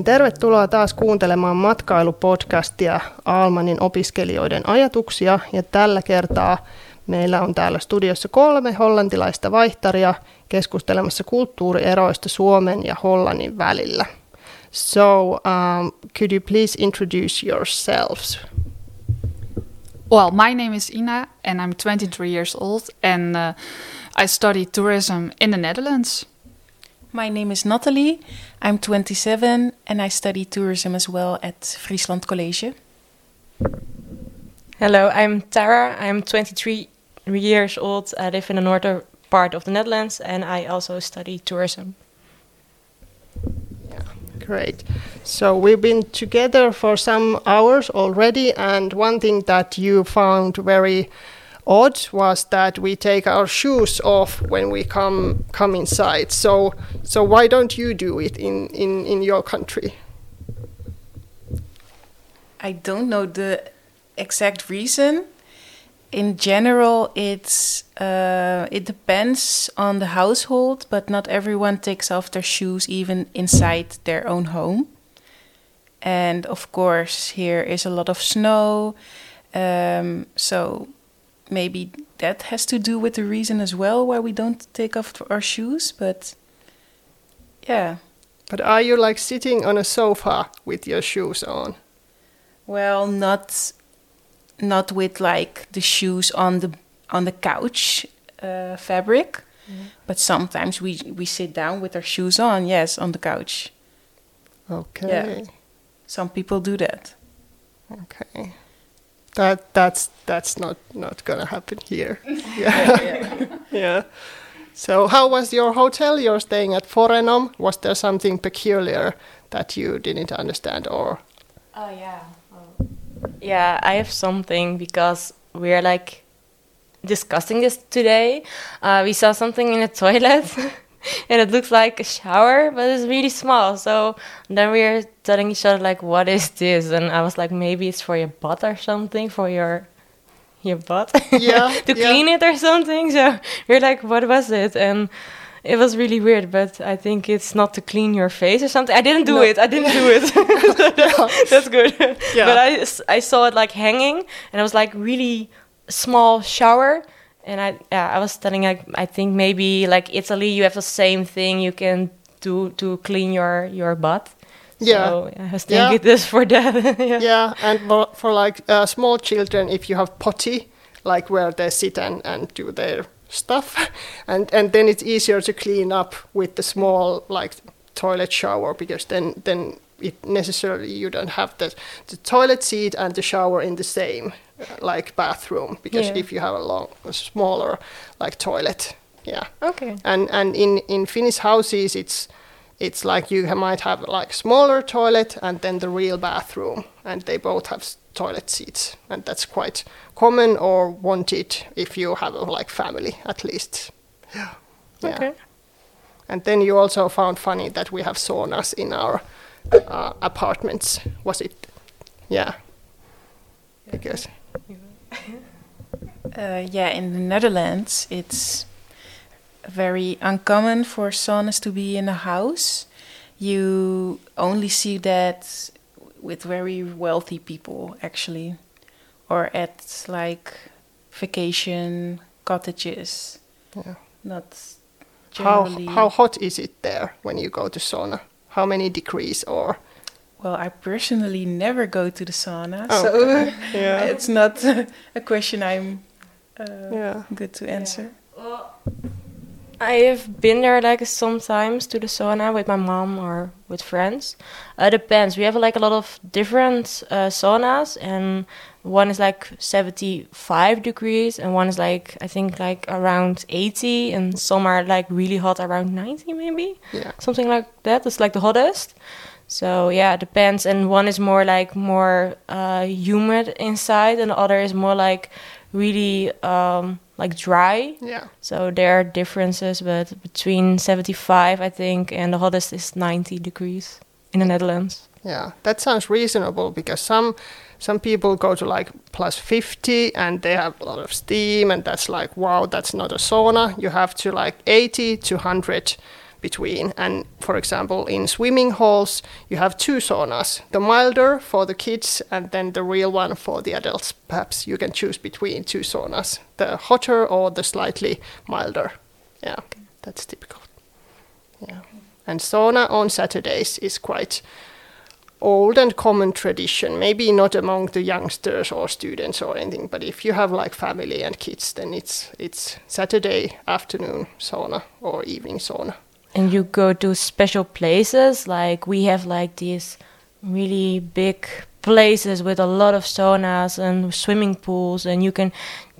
niin tervetuloa taas kuuntelemaan matkailupodcastia Almanin opiskelijoiden ajatuksia. Ja tällä kertaa meillä on täällä studiossa kolme hollantilaista vaihtaria keskustelemassa kulttuurieroista Suomen ja Hollannin välillä. So, um, could you please introduce yourselves? Well, my name is Ina, and I'm 23 years old, and uh, I study tourism in the Netherlands. My name is Nathalie. I'm 27 and I study tourism as well at Friesland College. Hello, I'm Tara. I'm 23 years old. I live in the northern part of the Netherlands and I also study tourism. Yeah, great. So we've been together for some hours already, and one thing that you found very odd was that we take our shoes off when we come come inside. So so why don't you do it in in in your country? I don't know the exact reason. In general, it's uh, it depends on the household, but not everyone takes off their shoes even inside their own home. And of course, here is a lot of snow, um, so maybe that has to do with the reason as well why we don't take off our shoes. But yeah. But are you like sitting on a sofa with your shoes on? Well, not not with like the shoes on the on the couch uh, fabric, mm. but sometimes we we sit down with our shoes on. Yes, on the couch. Okay. Yeah. Some people do that. Okay that that's that's not not gonna happen here. yeah. yeah. yeah. So how was your hotel? You're staying at Forenom. Was there something peculiar that you didn't understand or? Oh yeah. Oh. Yeah, I have something because we're like discussing this today. Uh, we saw something in the toilet and it looks like a shower, but it's really small. So then we are telling each other like, "What is this?" And I was like, "Maybe it's for your butt or something, for your your butt, yeah, to yeah. clean it or something." So we are like, "What was it?" And it was really weird, but I think it's not to clean your face or something. I didn't do no. it. I didn't do it. That's good. Yeah. But I, I saw it like hanging, and it was like really small shower and I yeah, I was telling like I think maybe like Italy you have the same thing you can do to clean your your butt. Yeah, so I was thinking yeah. this for that. yeah. yeah, and for, for like uh, small children, if you have potty, like where they sit and, and do their stuff, and and then it's easier to clean up with the small like toilet shower because then then it necessarily you don't have the the toilet seat and the shower in the same like bathroom because yeah. if you have a long a smaller like toilet yeah. Okay. And and in in finnish houses it's it's like you might have like smaller toilet and then the real bathroom and they both have toilet seats. And that's quite common or wanted if you have a like family at least. Yeah. Okay. And then you also found funny that we have saunas in our uh, apartments. Was it? Yeah. Because uh, yeah, in the Netherlands, it's very uncommon for saunas to be in a house. You only see that with very wealthy people, actually, or at like vacation cottages. Yeah. Not generally. How, how hot is it there when you go to sauna? How many degrees or? Well, I personally never go to the sauna, oh, so yeah. it's not a question I'm uh, yeah. good to answer. Yeah. Well, I have been there like sometimes to the sauna with my mom or with friends. Uh, it depends. We have like a lot of different uh, saunas, and one is like 75 degrees, and one is like I think like around 80, and some are like really hot around 90 maybe. Yeah, something like that. It's like the hottest. So yeah, it depends. And one is more like more uh, humid inside, and the other is more like really um, like dry. Yeah. So there are differences, but between 75, I think, and the hottest is 90 degrees in the Netherlands. Yeah, that sounds reasonable because some some people go to like plus 50 and they have a lot of steam and that's like wow that's not a sauna you have to like 80 to 100 between. And for example, in swimming halls, you have two saunas the milder for the kids, and then the real one for the adults. Perhaps you can choose between two saunas the hotter or the slightly milder. Yeah, that's typical. Yeah. And sauna on Saturdays is quite old and common tradition. Maybe not among the youngsters or students or anything, but if you have like family and kids, then it's it's Saturday afternoon sauna or evening sauna. And you go to special places like we have like these really big places with a lot of saunas and swimming pools and you can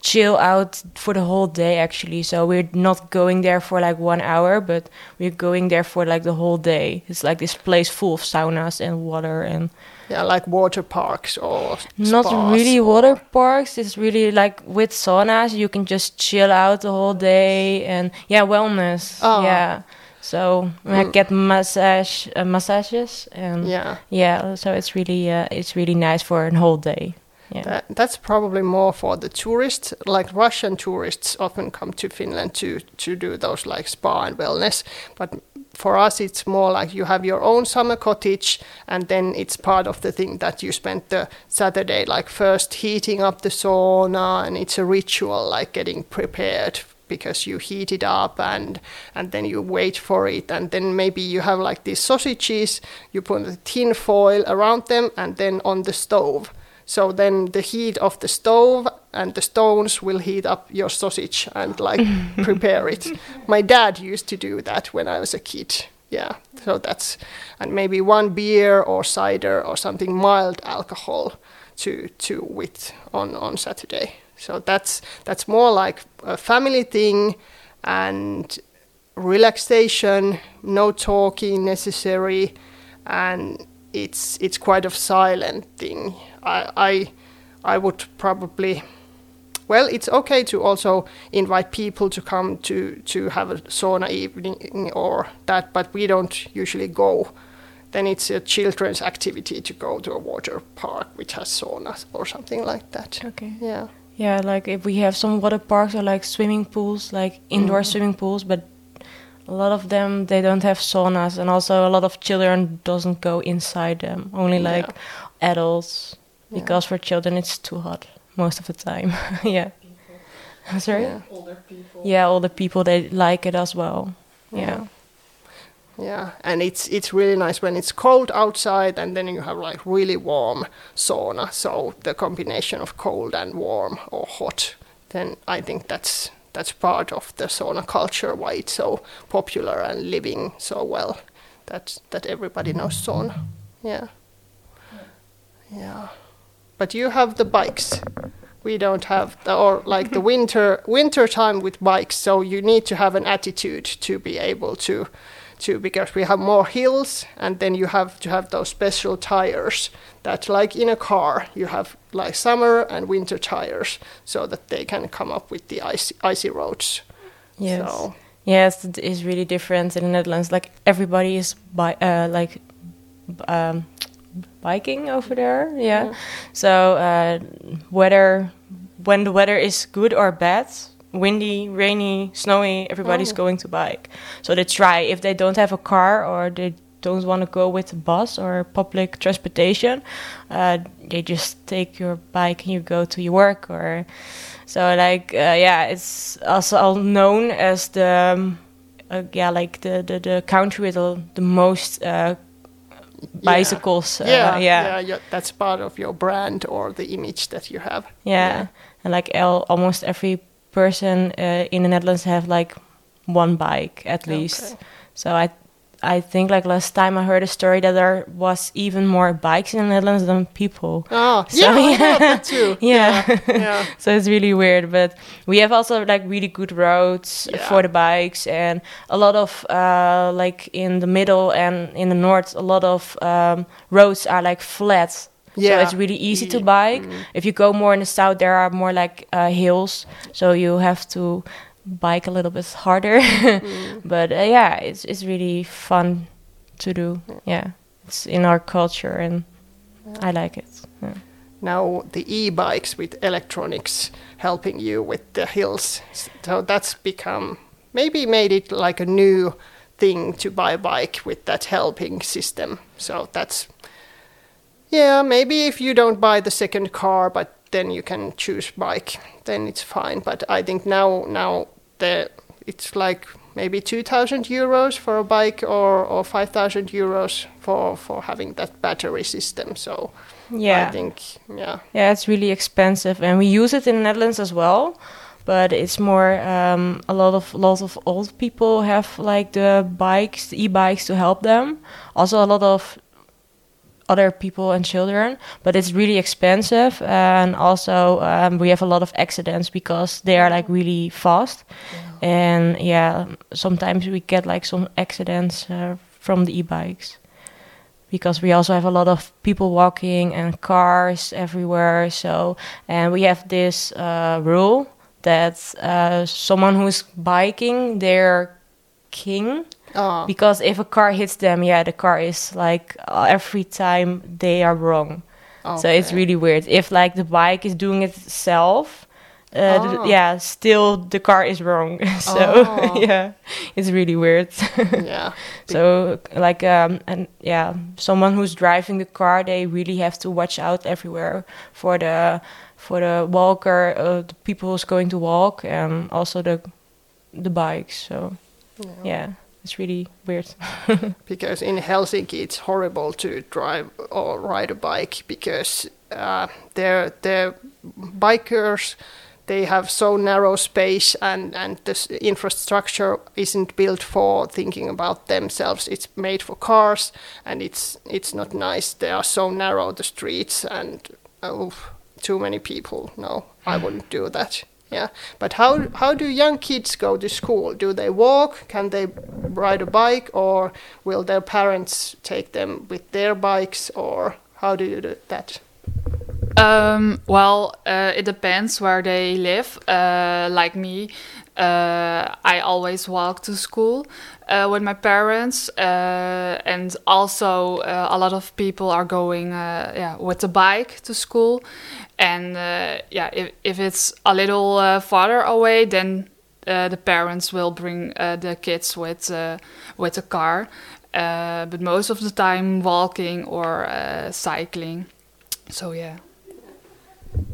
chill out for the whole day actually. So we're not going there for like one hour but we're going there for like the whole day. It's like this place full of saunas and water and yeah like water parks or not really water parks. It's really like with saunas you can just chill out the whole day and yeah wellness. Oh. yeah so mm. I get massage uh, massages and yeah yeah so it's really uh, it's really nice for a whole day yeah. That, that's probably more for the tourists. Like Russian tourists often come to Finland to to do those like spa and wellness, but for us it's more like you have your own summer cottage and then it's part of the thing that you spend the saturday like first heating up the sauna and it's a ritual like getting prepared because you heat it up and and then you wait for it and then maybe you have like these sausages you put the tin foil around them and then on the stove so then the heat of the stove and the stones will heat up your sausage and like prepare it. My dad used to do that when I was a kid. Yeah, so that's and maybe one beer or cider or something mild alcohol to to with on on Saturday. So that's that's more like a family thing and relaxation, no talking necessary, and it's it's quite a silent thing. I, I I would probably well, it's okay to also invite people to come to to have a sauna evening or that, but we don't usually go. Then it's a children's activity to go to a water park which has saunas or something like that. Okay. Yeah. Yeah, like if we have some water parks or like swimming pools, like indoor mm. swimming pools, but a lot of them they don't have saunas and also a lot of children doesn't go inside them only like yeah. adults because yeah. for children it's too hot most of the time yeah sorry yeah. older people yeah older people they like it as well yeah. Yeah and it's it's really nice when it's cold outside and then you have like really warm sauna. So the combination of cold and warm or hot then i think that's that's part of the sauna culture why it's so popular and living so well that that everybody knows sauna. Yeah. Yeah. But you have the bikes. We don't have the, or like the winter winter time with bikes so you need to have an attitude to be able to to because we have more hills and then you have to have those special tires that like in a car you have like summer and winter tires so that they can come up with the icy, icy roads yes so. yes it is really different in the netherlands like everybody is by uh, like um, biking over there yeah, yeah. so uh, whether when the weather is good or bad windy, rainy, snowy, everybody's oh. going to bike. So they try. If they don't have a car or they don't want to go with a bus or public transportation, uh, they just take your bike and you go to your work. Or so like uh, yeah, it's also known as the um, uh, yeah like the, the the country with the, most. Uh, bicycles yeah. Uh, yeah. yeah yeah that's part of your brand or the image that you have yeah, yeah. and like almost every person uh, in the Netherlands have like one bike at least. Okay. So I I think like last time I heard a story that there was even more bikes in the Netherlands than people. Oh, so, yeah, yeah. that too. yeah, yeah. yeah. so it's really weird, but we have also like really good roads yeah. for the bikes, and a lot of uh, like in the middle and in the north, a lot of um, roads are like flat. Yeah. So it's really easy to bike. Mm. If you go more in the south, there are more like uh, hills, so you have to bike a little bit harder. mm. But uh, yeah, it's it's really fun to do. Yeah, it's in our culture, and yeah. I like it. Yeah. Now the e-bikes with electronics helping you with the hills, so that's become maybe made it like a new thing to buy a bike with that helping system. So that's yeah, maybe if you don't buy the second car, but then you can choose bike, then it's fine. But I think now now the it's like maybe 2000 euros for a bike or, or 5000 euros for, for having that battery system. So yeah, I think yeah, yeah, it's really expensive, and we use it in the Netherlands as well. But it's more um, a lot of lot of old people have like the bikes, e-bikes to help them. Also, a lot of other people and children, but it's really expensive. And also, um, we have a lot of accidents because they are like really fast. Yeah. And yeah, sometimes we get like some accidents uh, from the e bikes because we also have a lot of people walking and cars everywhere. So, and we have this uh, rule that uh, someone who's biking, they're king Oh. Because if a car hits them, yeah, the car is like uh, every time they are wrong. Okay. So it's really weird. If like the bike is doing it itself, uh, oh. the, yeah, still the car is wrong. so oh. yeah, it's really weird. yeah. so like um and yeah, someone who's driving the car, they really have to watch out everywhere for the for the walker, uh, the people who's going to walk, and also the the bikes. So yeah. yeah it's really weird. because in Helsinki, it's horrible to drive or ride a bike because uh, their their bikers they have so narrow space and and this infrastructure isn't built for thinking about themselves. It's made for cars and it's it's not nice. They are so narrow the streets and oh, too many people. No, I wouldn't do that. Yeah, but how how do young kids go to school? Do they walk? Can they ride a bike, or will their parents take them with their bikes, or how do you do that? Um, well, uh, it depends where they live. Uh, like me, uh, I always walk to school uh, with my parents, uh, and also uh, a lot of people are going, yeah, with the bike to school. And yeah, if if it's a little farther away, then the parents will bring the kids with with a car. but most of the time, walking or cycling. So yeah.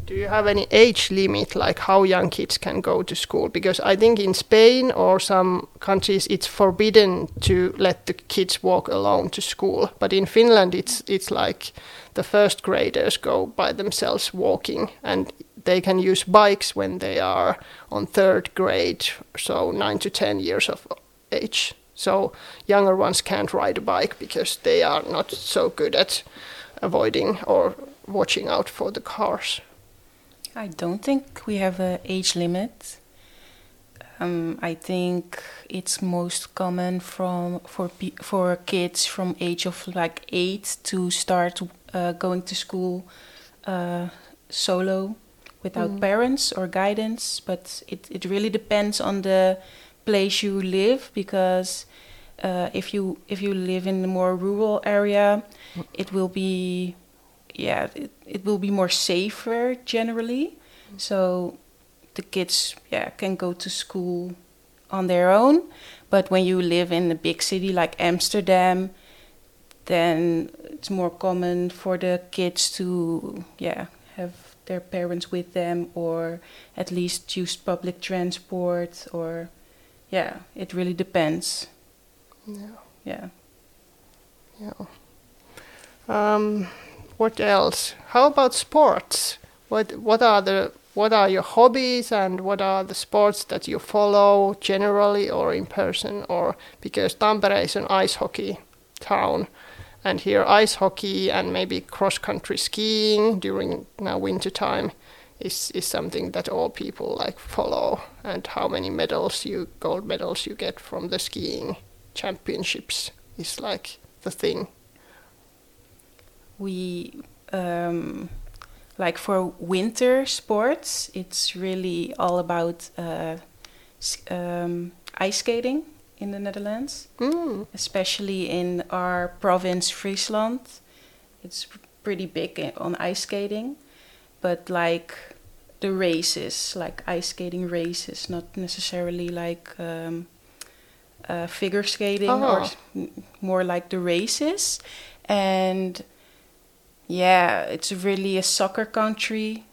Do you have any age limit, like how young kids can go to school? Because I think in Spain or some countries it's forbidden to let the kids walk alone to school. But in Finland, it's it's like the first graders go by themselves walking, and they can use bikes when they are on third grade, so nine to ten years of age. So younger ones can't ride a bike because they are not so good at avoiding or watching out for the cars. I don't think we have an age limit. Um, I think it's most common from for for kids from age of like eight to start uh, going to school uh, solo without mm. parents or guidance. But it, it really depends on the place you live because uh, if you if you live in a more rural area, mm. it will be yeah, it, it will be more safer generally. So the kids yeah can go to school on their own. But when you live in a big city like Amsterdam, then it's more common for the kids to yeah have their parents with them or at least use public transport or yeah it really depends yeah yeah yeah um what else? How about sports? What what are the what are your hobbies and what are the sports that you follow generally or in person or because Tampere is an ice hockey town and here ice hockey and maybe cross country skiing during now winter time is, is something that all people like follow and how many medals you gold medals you get from the skiing championships is like the thing we um, like for winter sports, it's really all about uh, um, ice skating in the Netherlands, mm. especially in our province Friesland. It's pretty big on ice skating, but like the races, like ice skating races, not necessarily like um, uh, figure skating oh. or more like the races. And yeah, it's really a soccer country.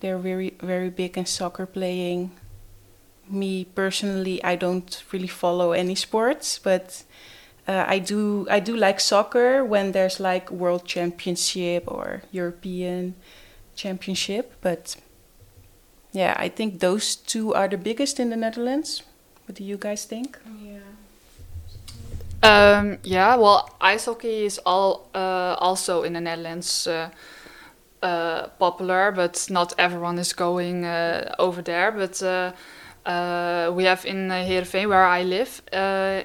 They're very very big in soccer playing. Me personally, I don't really follow any sports, but uh, I do I do like soccer when there's like world championship or European championship. But yeah, I think those two are the biggest in the Netherlands. What do you guys think? Yeah. Um, yeah, well, ice hockey is all uh, also in the Netherlands uh, uh, popular, but not everyone is going over there. But we have in Heerenveen, where I live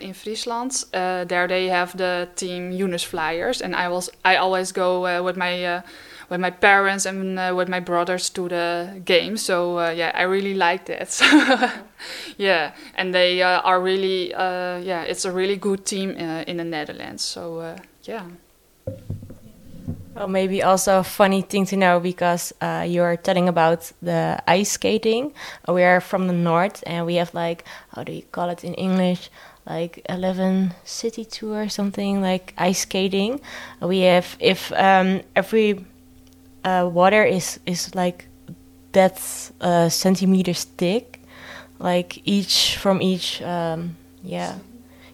in Friesland, there they have the team UNIS Flyers, and I was I always go with my with my parents and uh, with my brothers to the game. So uh, yeah, I really liked it. yeah, and they uh, are really yeah, it's a really good team in the Netherlands. So yeah. Well, maybe also a funny thing to know because uh, you're telling about the ice skating. We are from the north and we have like, how do you call it in English? Like 11 city tour or something like ice skating. We have, if um, every uh, water is, is like that uh, centimeters thick, like each from each, um, yeah,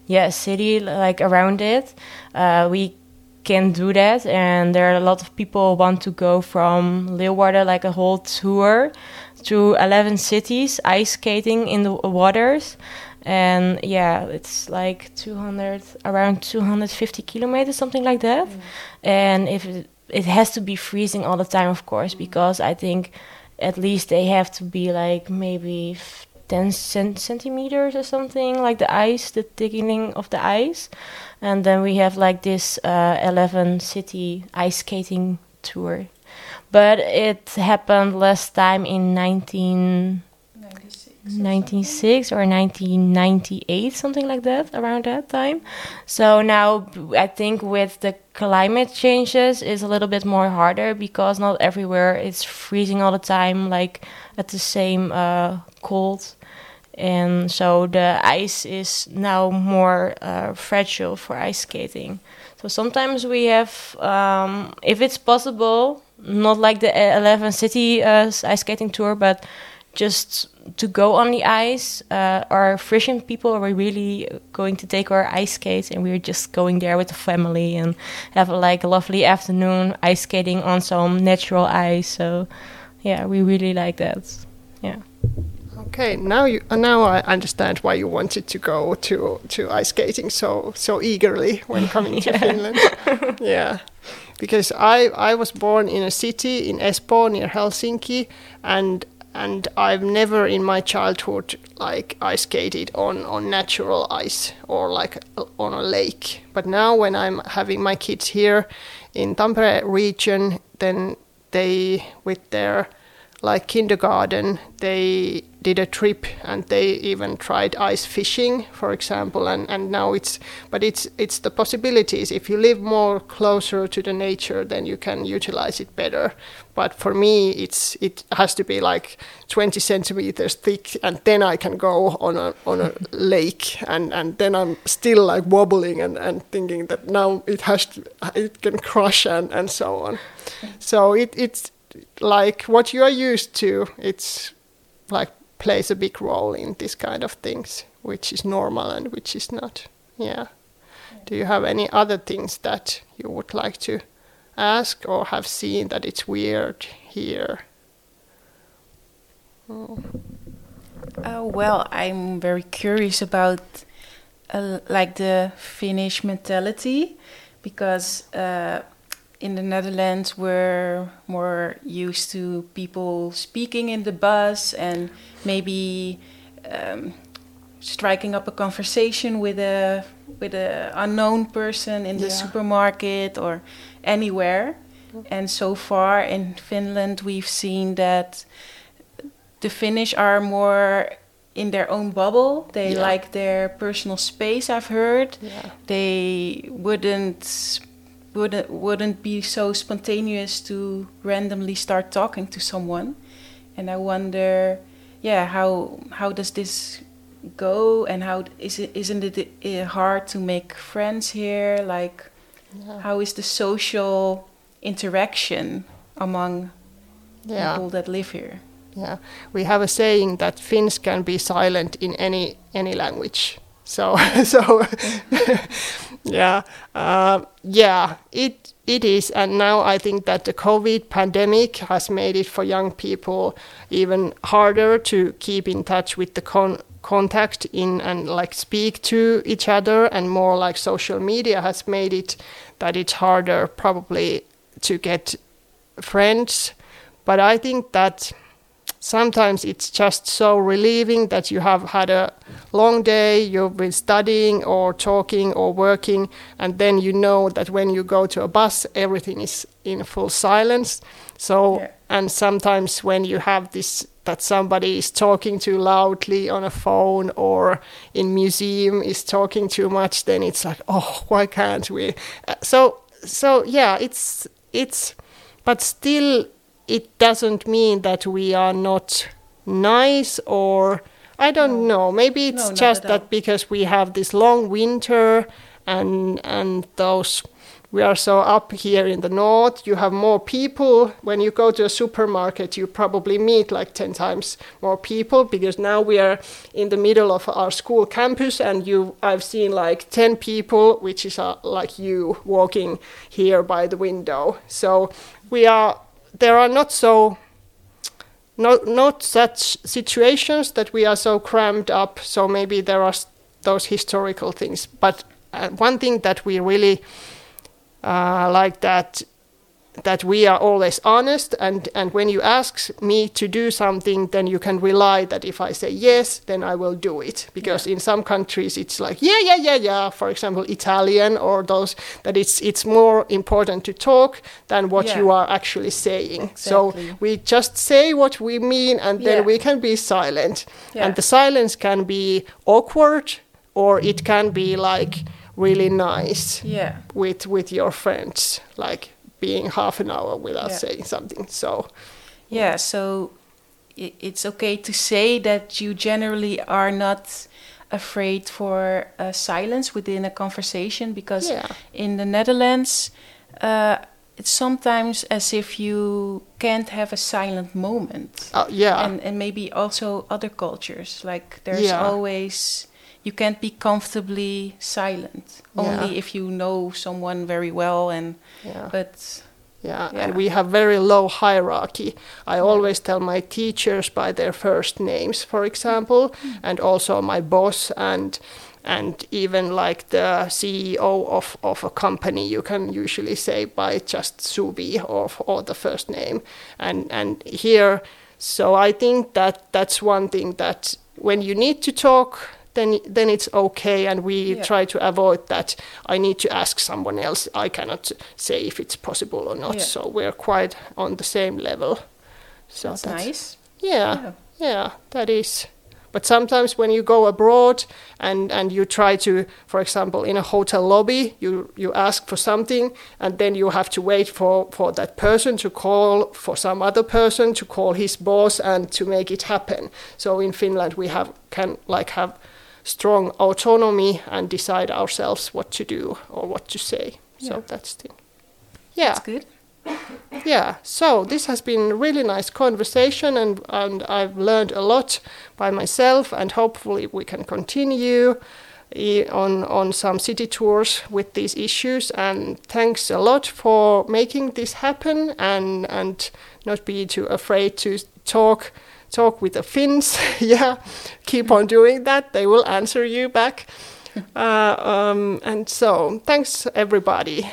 yeah, city like around it. Uh, we can do that and there are a lot of people want to go from Leeuwarden like a whole tour to 11 cities ice skating in the waters and yeah it's like 200 around 250 kilometers something like that mm. and if it, it has to be freezing all the time of course mm. because i think at least they have to be like maybe 10 cent- centimeters or something like the ice the thickening of the ice and then we have like this uh, 11 city ice skating tour but it happened last time in 1996 or 1998 something like that around that time so now i think with the climate changes is a little bit more harder because not everywhere it's freezing all the time like at the same uh, cold and so the ice is now more uh, fragile for ice skating. So sometimes we have, um, if it's possible, not like the 11 city uh, ice skating tour, but just to go on the ice. Uh, our Frisian people are really going to take our ice skates, and we're just going there with the family and have a, like a lovely afternoon ice skating on some natural ice. So yeah, we really like that. Yeah. Okay, now you uh, now I understand why you wanted to go to to ice skating so so eagerly when coming to Finland. yeah, because I I was born in a city in Espoo near Helsinki, and and I've never in my childhood like ice skated on on natural ice or like on a lake. But now when I'm having my kids here in Tampere region, then they with their like kindergarten, they did a trip and they even tried ice fishing, for example. And, and now it's, but it's it's the possibilities. If you live more closer to the nature, then you can utilize it better. But for me, it's it has to be like 20 centimeters thick, and then I can go on a on a lake, and and then I'm still like wobbling and and thinking that now it has to, it can crush and and so on. So it it's like what you are used to, it's like plays a big role in this kind of things, which is normal and which is not. Yeah. Do you have any other things that you would like to ask or have seen that it's weird here? Oh. Uh, well, I'm very curious about uh, like the Finnish mentality because uh, in the Netherlands, we're more used to people speaking in the bus and maybe um, striking up a conversation with a with a unknown person in the yeah. supermarket or anywhere. And so far in Finland, we've seen that the Finnish are more in their own bubble. They yeah. like their personal space. I've heard. Yeah. They wouldn't wouldn't wouldn't be so spontaneous to randomly start talking to someone. And i wonder yeah how how does this go? And how is it isn't it uh, hard to make friends here? Like yeah. how is the social interaction among yeah. people that live here? Yeah. We have a saying that finns can be silent in any any language. So so yeah uh, yeah it it is. And now i think that the covid pandemic has made it for young people even harder to keep in touch with the con- contact in and like speak to each other. And more like social media has made it that it's harder probably to get friends. But i think that sometimes it's just so relieving that you have had a long day you've been studying or talking or working and then you know that when you go to a bus everything is in full silence so yeah. and sometimes when you have this that somebody is talking too loudly on a phone or in museum is talking too much then it's like oh why can't we uh, so so yeah it's it's but still it doesn't mean that we are not nice or I don't no. know. Maybe it's no, just that because we have this long winter and and those we are so up here in the north you have more people when you go to a supermarket you probably meet like 10 times more people because now we are in the middle of our school campus and you i've seen like 10 people which is uh, like you walking here by the window so we are there are not so not not such situations that we are so crammed up so maybe there are those historical things. But uh, one thing that we really uh, like that that we are always honest and and when you ask me to do something then you can rely that if i say yes then i will do it because yeah. in some countries it's like yeah yeah yeah yeah for example italian or those that it's it's more important to talk than what yeah. you are actually saying exactly. so we just say what we mean and then yeah. we can be silent and the silence can be awkward or it can be like really nice yeah. with with your friends, like being half an hour without yeah. saying something. So yeah, so it's okay to say that you generally are not afraid for uh, silence within a conversation because yeah. in the Netherlands. Uh, it's sometimes as if you can't have a silent moment. Uh, yeah. And and maybe also other cultures. Like there's yeah. always you can't be comfortably silent only if you know someone very well and yeah. but yeah, yeah, and we have very low hierarchy. I yeah. always tell my teachers by their first names, for example, mm. and also my boss and and even like the CEO of, of a company, you can usually say by just Suvi or or the first name. And and here, so I think that that's one thing that when you need to talk then then it's okay and we yeah. try to avoid that. I need to ask someone else. I cannot say if it's possible or not. Yeah. so we're quite on the same level. So that's, that's nice. Yeah, yeah. Yeah that is. But sometimes when you go abroad and, and you try to, for example, in a hotel lobby, you, you ask for something and then you have to wait for, for that person to call for some other person to call his boss and to make it happen. So in Finland we have can like have strong autonomy and decide ourselves what to do or what to say. Yeah. So that's the yeah. That's good. yeah. So this has been a really nice conversation and and I've learned a lot by myself and hopefully we can continue eh, on on some city tours with these issues and thanks a lot for making this happen and and not be too afraid to talk talk with the Finns. yeah, keep on doing that. They will answer you back. Uh, um, and so, thanks everybody.